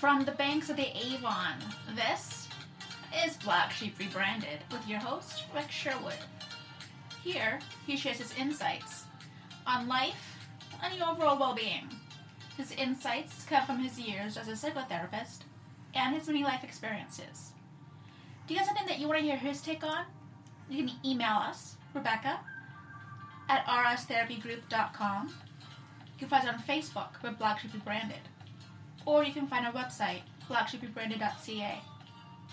From the banks of the Avon, this is Black Sheep Rebranded with your host, Rick Sherwood. Here, he shares his insights on life and the overall well being. His insights come from his years as a psychotherapist and his many life experiences. Do you have something that you want to hear his take on? You can email us, Rebecca, at rstherapygroup.com. You can find us on Facebook with Black Sheep Rebranded. Or you can find our website, blacksheeprebranded.ca.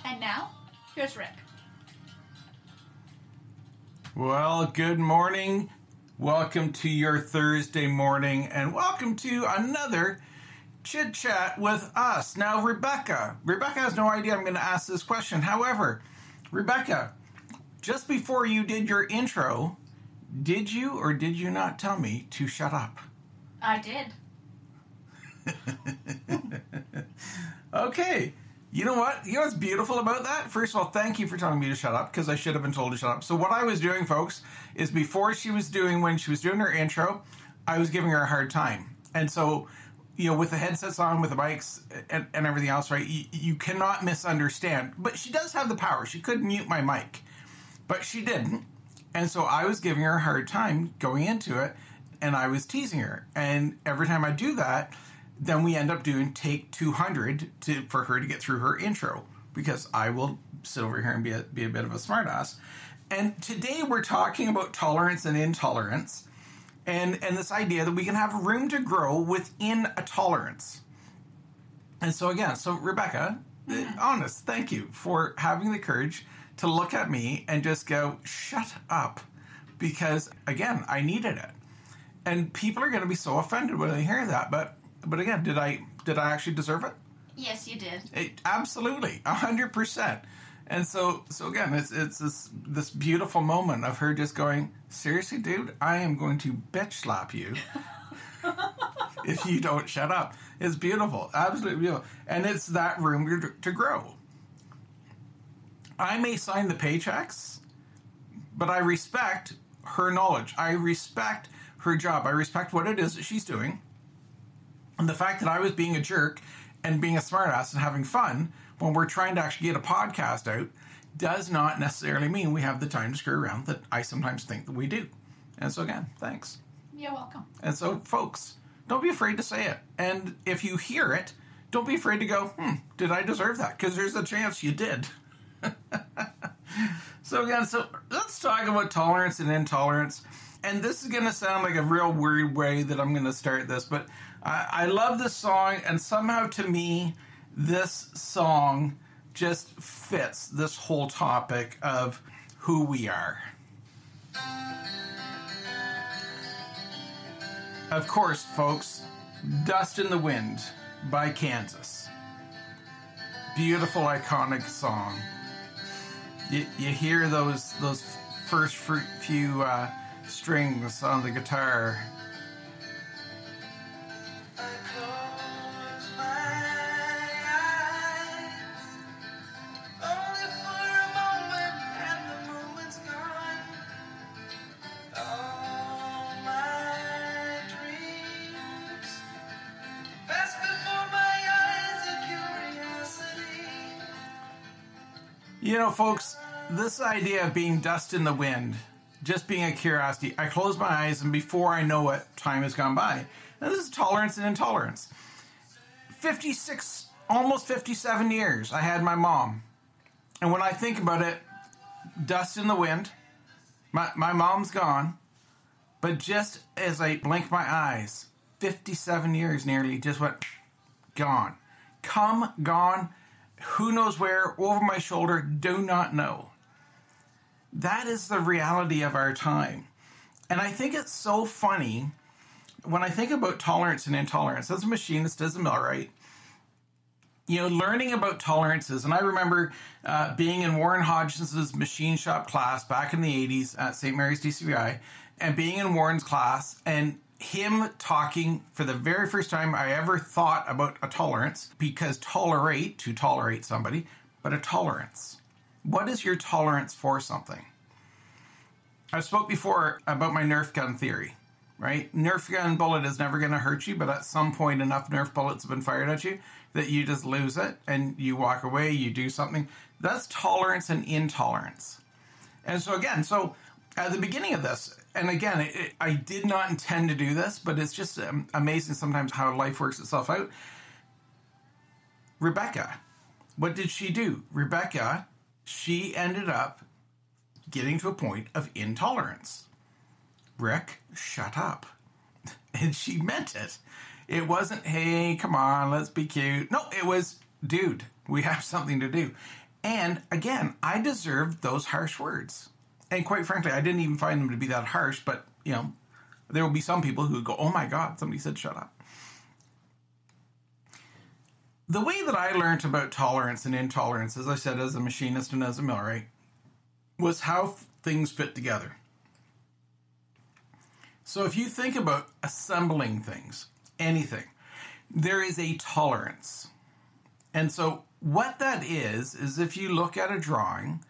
And now, here's Rick. Well, good morning. Welcome to your Thursday morning, and welcome to another chit chat with us. Now, Rebecca, Rebecca has no idea I'm going to ask this question. However, Rebecca, just before you did your intro, did you or did you not tell me to shut up? I did. Okay. You know what? You know what's beautiful about that? First of all, thank you for telling me to shut up because I should have been told to shut up. So what I was doing, folks, is before she was doing when she was doing her intro, I was giving her a hard time. And so, you know, with the headsets on, with the mics and, and everything else, right? You, you cannot misunderstand. But she does have the power. She could mute my mic, but she didn't. And so I was giving her a hard time going into it, and I was teasing her. And every time I do that, then we end up doing take 200 to for her to get through her intro because I will sit over here and be a, be a bit of a smartass. And today we're talking about tolerance and intolerance and, and this idea that we can have room to grow within a tolerance. And so, again, so Rebecca, uh, honest, thank you for having the courage to look at me and just go, shut up. Because, again, I needed it. And people are going to be so offended when they hear that. But but again, did I did I actually deserve it? Yes, you did. It, absolutely, a hundred percent. And so, so again, it's it's this this beautiful moment of her just going, seriously, dude, I am going to bitch slap you if you don't shut up. It's beautiful, absolutely beautiful, and it's that room to, to grow. I may sign the paychecks, but I respect her knowledge. I respect her job. I respect what it is that she's doing. And the fact that I was being a jerk and being a smartass and having fun when we're trying to actually get a podcast out does not necessarily mean we have the time to screw around that I sometimes think that we do. And so again, thanks. You're welcome. And so, folks, don't be afraid to say it. And if you hear it, don't be afraid to go, hmm, did I deserve that? Because there's a chance you did. so, again, so let's talk about tolerance and intolerance. And this is going to sound like a real weird way that I'm going to start this, but I, I love this song, and somehow to me, this song just fits this whole topic of who we are. Of course, folks, Dust in the Wind by Kansas. Beautiful, iconic song. You, you hear those those first few uh, strings on the guitar You know, folks, this idea of being dust in the wind, just being a curiosity, I close my eyes and before I know it, time has gone by. Now, this is tolerance and intolerance. 56, almost 57 years, I had my mom. And when I think about it, dust in the wind, my, my mom's gone. But just as I blink my eyes, 57 years nearly just went gone. Come, gone, who knows where, over my shoulder, do not know. That is the reality of our time. And I think it's so funny when I think about tolerance and intolerance. As a machinist, as a millwright, you know, learning about tolerances, and I remember uh, being in Warren Hodgson's machine shop class back in the 80s at St. Mary's DCVI, and being in Warren's class, and him talking for the very first time I ever thought about a tolerance because tolerate to tolerate somebody, but a tolerance. What is your tolerance for something? I spoke before about my Nerf gun theory. right? Nerf gun bullet is never going to hurt you, but at some point, enough Nerf bullets have been fired at you that you just lose it and you walk away, you do something. That's tolerance and intolerance. And so, again, so at the beginning of this, and again, it, I did not intend to do this, but it's just um, amazing sometimes how life works itself out. Rebecca, what did she do? Rebecca, she ended up getting to a point of intolerance. Rick, shut up. And she meant it. It wasn't, hey, come on, let's be cute. No, it was, dude, we have something to do. And again, I deserved those harsh words. And quite frankly, I didn't even find them to be that harsh, but, you know, there will be some people who go, oh my God, somebody said shut up. The way that I learned about tolerance and intolerance, as I said, as a machinist and as a millwright, was how things fit together. So if you think about assembling things, anything, there is a tolerance. And so what that is, is if you look at a drawing,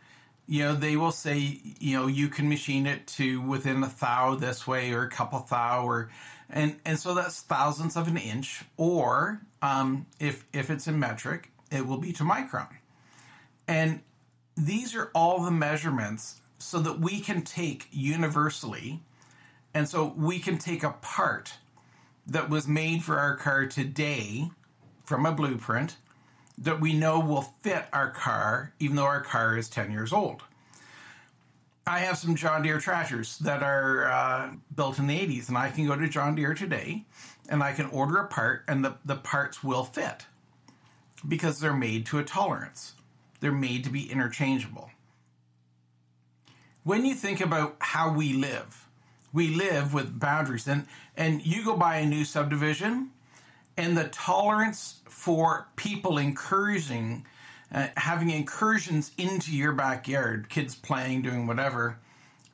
you know, they will say, you know, you can machine it to within a thou this way or a couple thou or, and, and so that's thousandths of an inch. Or um, if, if it's in metric, it will be to micron. And these are all the measurements so that we can take universally, and so we can take a part that was made for our car today from a blueprint that we know will fit our car, even though our car is 10 years old. I have some John Deere tractors that are uh, built in the 80s, and I can go to John Deere today and I can order a part, and the, the parts will fit because they're made to a tolerance. They're made to be interchangeable. When you think about how we live, we live with boundaries, and, and you go by a new subdivision, and the tolerance for people encouraging, uh, having incursions into your backyard, kids playing, doing whatever,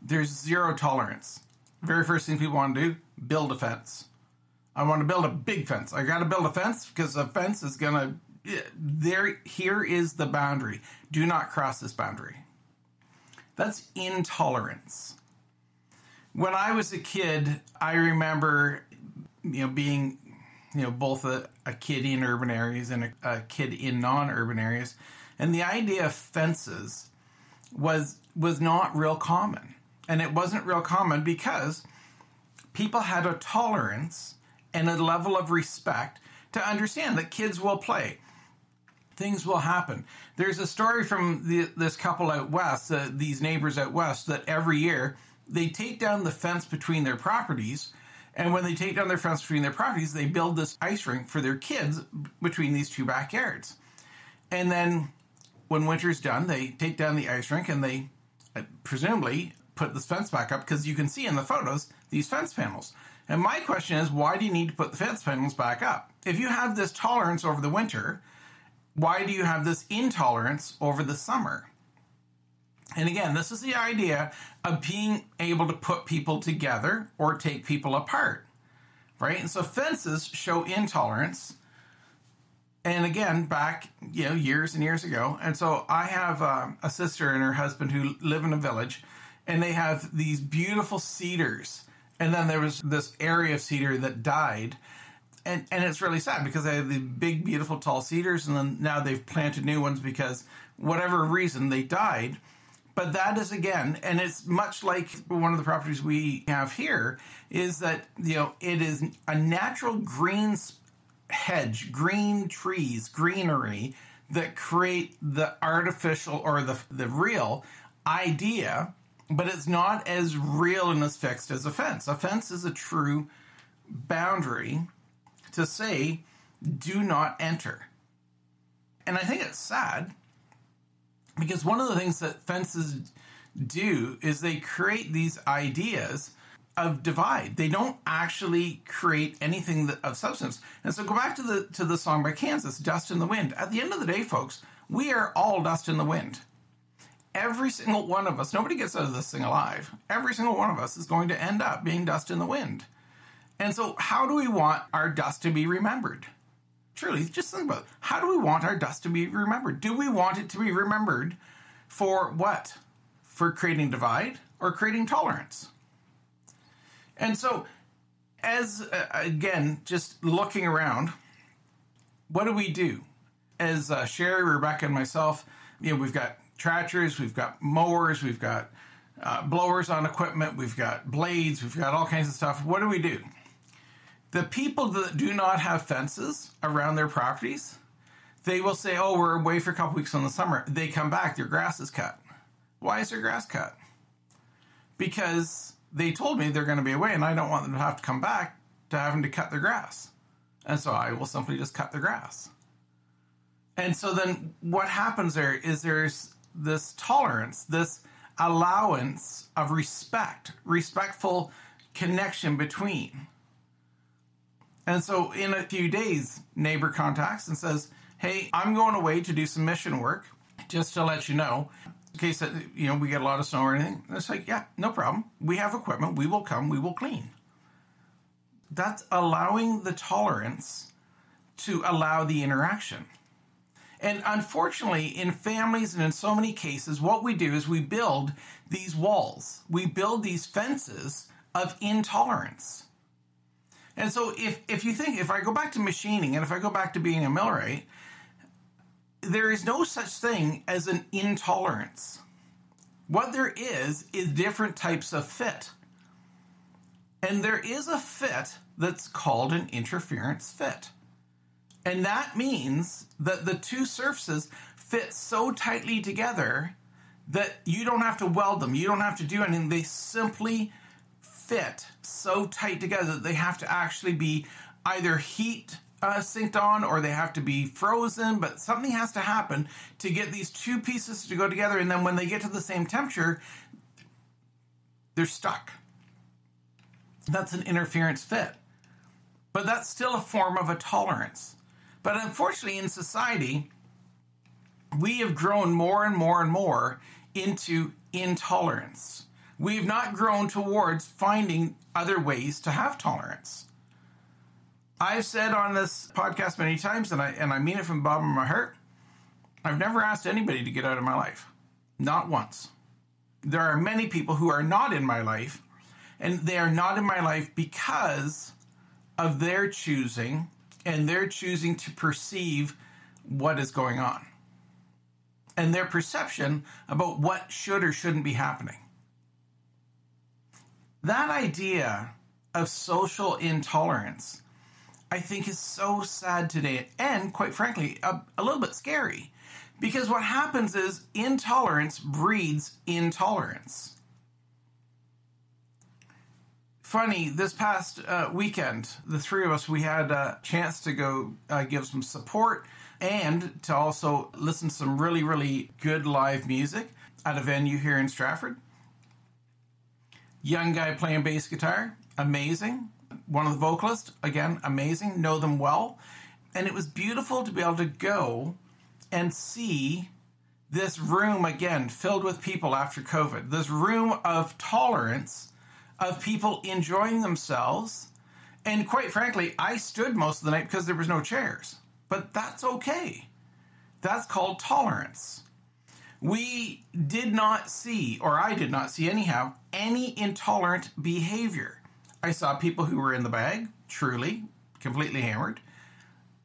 there's zero tolerance. Very first thing people want to do, build a fence. I want to build a big fence. I got to build a fence because a fence is going to there here is the boundary. Do not cross this boundary. That's intolerance. When I was a kid, I remember you know being you know both a, a kid in urban areas and a, a kid in non-urban areas. And the idea of fences was was not real common. And it wasn't real common because people had a tolerance and a level of respect to understand that kids will play. Things will happen. There's a story from the, this couple out west uh, these neighbors out west that every year they take down the fence between their properties and when they take down their fence between their properties, they build this ice rink for their kids between these two backyards. And then when winter's done, they take down the ice rink and they uh, presumably put this fence back up because you can see in the photos these fence panels. And my question is, why do you need to put the fence panels back up? If you have this tolerance over the winter, why do you have this intolerance over the summer? And again, this is the idea of being able to put people together or take people apart, right? And so fences show intolerance. And again, back you know years and years ago, and so I have um, a sister and her husband who live in a village, and they have these beautiful cedars. And then there was this area of cedar that died, and and it's really sad because they have the big, beautiful, tall cedars, and then now they've planted new ones because whatever reason they died but that is again, and it's much like one of the properties we have here is that, you know, it is a natural green hedge, green trees, greenery that create the artificial or the, the real idea, but it's not as real and as fixed as a fence. A fence is a true boundary to say, do not enter. And I think it's sad because one of the things that fences do is they create these ideas of divide. They don't actually create anything that, of substance. And so go back to the to the song by Kansas, Dust in the Wind. At the end of the day, folks, we are all dust in the wind. Every single one of us, nobody gets out of this thing alive. Every single one of us is going to end up being dust in the wind. And so how do we want our dust to be remembered? Truly, just think about it. how do we want our dust to be remembered? Do we want it to be remembered for what? For creating divide or creating tolerance? And so as uh, again, just looking around, what do we do? As uh, Sherry, Rebecca, and myself, you know, we've got tractors, we've got mowers, we've got uh, blowers on equipment, we've got blades, we've got all kinds of stuff. What do we do? The people that do not have fences around their properties, they will say, "Oh, we're away for a couple weeks in the summer." They come back, their grass is cut. Why is their grass cut? Because they told me they're going to be away, and I don't want them to have to come back to having to cut their grass, and so I will simply just cut the grass. And so then, what happens there is there's this tolerance, this allowance of respect, respectful connection between. And so in a few days, neighbor contacts and says, Hey, I'm going away to do some mission work, just to let you know. In case that you know we get a lot of snow or anything. And it's like, yeah, no problem. We have equipment, we will come, we will clean. That's allowing the tolerance to allow the interaction. And unfortunately, in families and in so many cases, what we do is we build these walls, we build these fences of intolerance. And so, if, if you think, if I go back to machining and if I go back to being a millwright, there is no such thing as an intolerance. What there is, is different types of fit. And there is a fit that's called an interference fit. And that means that the two surfaces fit so tightly together that you don't have to weld them. You don't have to do anything. They simply fit so tight together that they have to actually be either heat uh, synced on or they have to be frozen, but something has to happen to get these two pieces to go together. And then when they get to the same temperature, they're stuck. That's an interference fit. But that's still a form of a tolerance. But unfortunately, in society, we have grown more and more and more into intolerance. We've not grown towards finding other ways to have tolerance. I've said on this podcast many times, and I and I mean it from the bottom of my heart, I've never asked anybody to get out of my life. Not once. There are many people who are not in my life, and they are not in my life because of their choosing and they're choosing to perceive what is going on and their perception about what should or shouldn't be happening. That idea of social intolerance, I think, is so sad today and, quite frankly, a, a little bit scary. Because what happens is intolerance breeds intolerance funny this past uh, weekend the three of us we had a chance to go uh, give some support and to also listen to some really really good live music at a venue here in stratford young guy playing bass guitar amazing one of the vocalists again amazing know them well and it was beautiful to be able to go and see this room again filled with people after covid this room of tolerance of people enjoying themselves. And quite frankly, I stood most of the night because there was no chairs. But that's okay. That's called tolerance. We did not see, or I did not see anyhow, any intolerant behavior. I saw people who were in the bag, truly, completely hammered.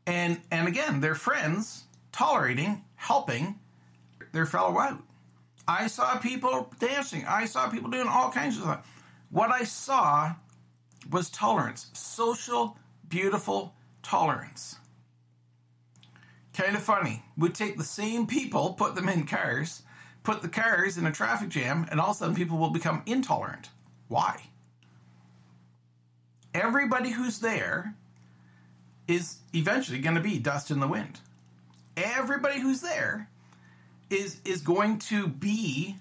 And and again, their friends tolerating, helping their fellow out. I saw people dancing. I saw people doing all kinds of stuff. What I saw was tolerance, social, beautiful tolerance. Kind of funny. We take the same people, put them in cars, put the cars in a traffic jam, and all of a sudden people will become intolerant. Why? Everybody who's there is eventually going to be dust in the wind. Everybody who's there is is going to be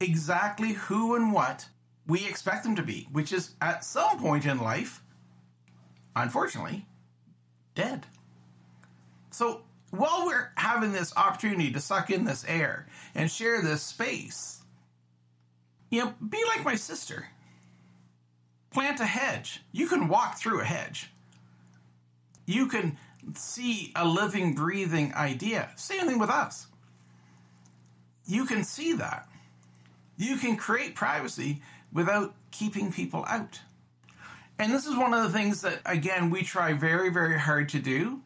exactly who and what we expect them to be, which is at some point in life, unfortunately, dead. So while we're having this opportunity to suck in this air and share this space, you know, be like my sister. Plant a hedge. You can walk through a hedge. You can see a living, breathing idea. Same thing with us. You can see that. You can create privacy without keeping people out. And this is one of the things that, again, we try very, very hard to do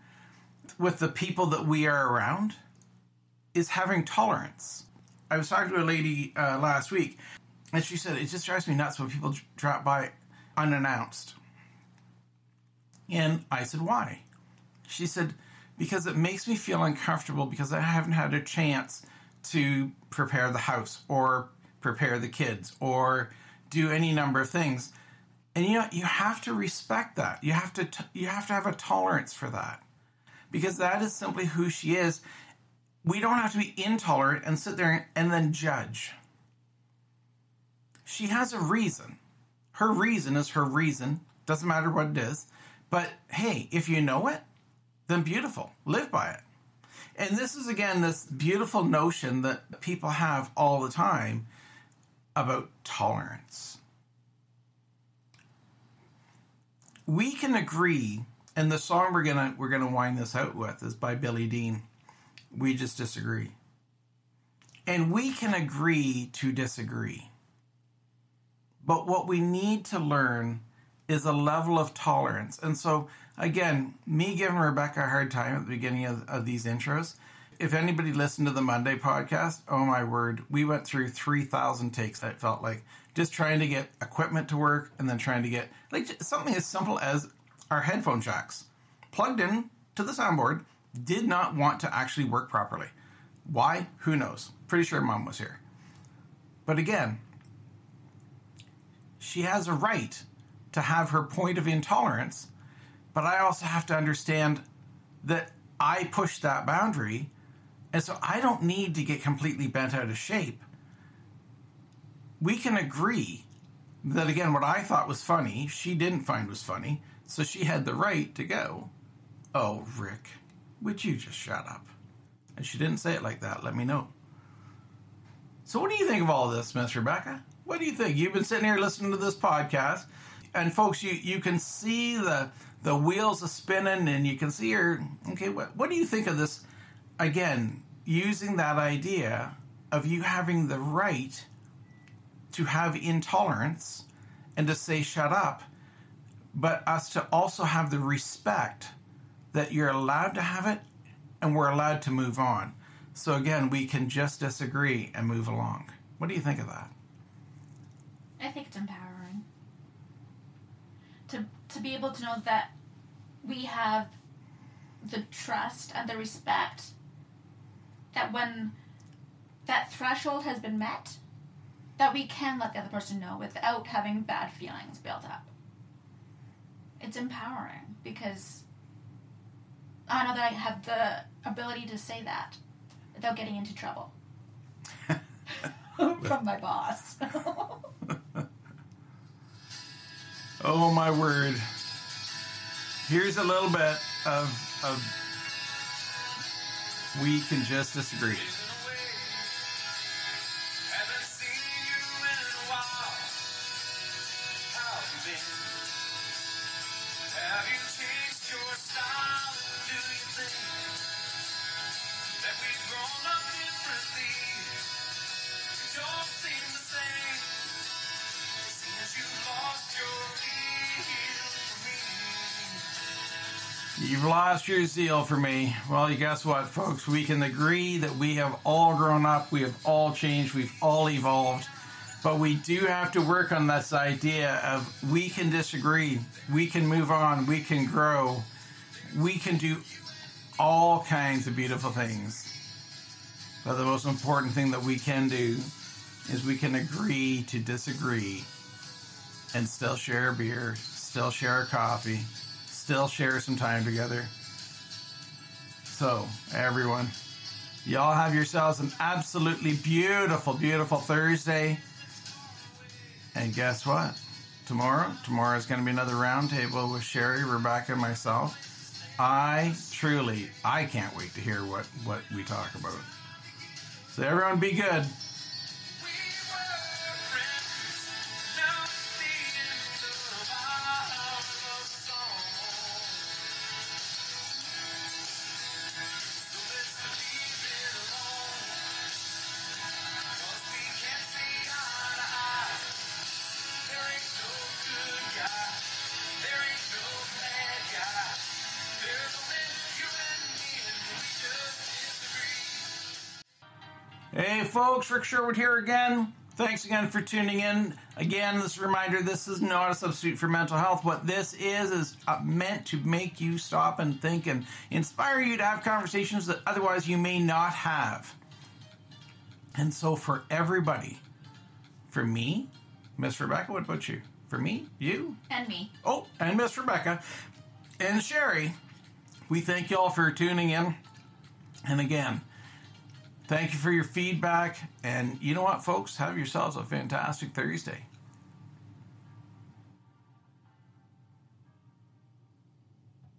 with the people that we are around is having tolerance. I was talking to a lady uh, last week, and she said, It just drives me nuts when people drop by unannounced. And I said, Why? She said, Because it makes me feel uncomfortable because I haven't had a chance to prepare the house or prepare the kids or do any number of things. And you know, you have to respect that. You have to t- you have to have a tolerance for that. Because that is simply who she is. We don't have to be intolerant and sit there and then judge. She has a reason. Her reason is her reason. Doesn't matter what it is. But hey, if you know it, then beautiful. Live by it. And this is again this beautiful notion that people have all the time about tolerance. We can agree, and the song we're gonna we're gonna wind this out with is by Billy Dean. We just disagree. And we can agree to disagree. But what we need to learn is a level of tolerance. And so, again, me giving Rebecca a hard time at the beginning of, of these intros. If anybody listened to the Monday podcast, oh my word, we went through 3,000 takes, it felt like, just trying to get equipment to work and then trying to get like something as simple as our headphone jacks plugged in to the soundboard did not want to actually work properly. Why? Who knows? Pretty sure mom was here. But again, she has a right to have her point of intolerance, but I also have to understand that I pushed that boundary, and so I don't need to get completely bent out of shape. We can agree that, again, what I thought was funny, she didn't find was funny, so she had the right to go, Oh, Rick, would you just shut up? And she didn't say it like that. Let me know. So, what do you think of all this, Miss Rebecca? What do you think? You've been sitting here listening to this podcast, and folks, you you can see the the wheels are spinning, and you can see her. Okay, what what do you think of this? Again, using that idea of you having the right to have intolerance and to say shut up, but us to also have the respect that you're allowed to have it and we're allowed to move on. So again, we can just disagree and move along. What do you think of that? I think it's empowering. To to be able to know that we have the trust and the respect that when that threshold has been met, that we can let the other person know without having bad feelings built up. It's empowering because ah, I know that I have the ability to say that without getting into trouble from my boss. oh my word. Here's a little bit of, of we can just disagree. Lost your zeal for me. Well, you guess what, folks? We can agree that we have all grown up, we have all changed, we've all evolved. But we do have to work on this idea of we can disagree, we can move on, we can grow, we can do all kinds of beautiful things. But the most important thing that we can do is we can agree to disagree and still share a beer, still share a coffee still share some time together. So, everyone, y'all have yourselves an absolutely beautiful, beautiful Thursday. And guess what? Tomorrow, tomorrow is going to be another roundtable with Sherry, Rebecca, and myself. I truly, I can't wait to hear what what we talk about. So everyone, be good. Folks. Rick Sherwood here again. Thanks again for tuning in. Again, this reminder this is not a substitute for mental health. What this is, is uh, meant to make you stop and think and inspire you to have conversations that otherwise you may not have. And so, for everybody, for me, Miss Rebecca, what about you? For me, you, And me. Oh, and Miss Rebecca and Sherry, we thank you all for tuning in. And again, thank you for your feedback. And you know what, folks? Have yourselves a fantastic Thursday.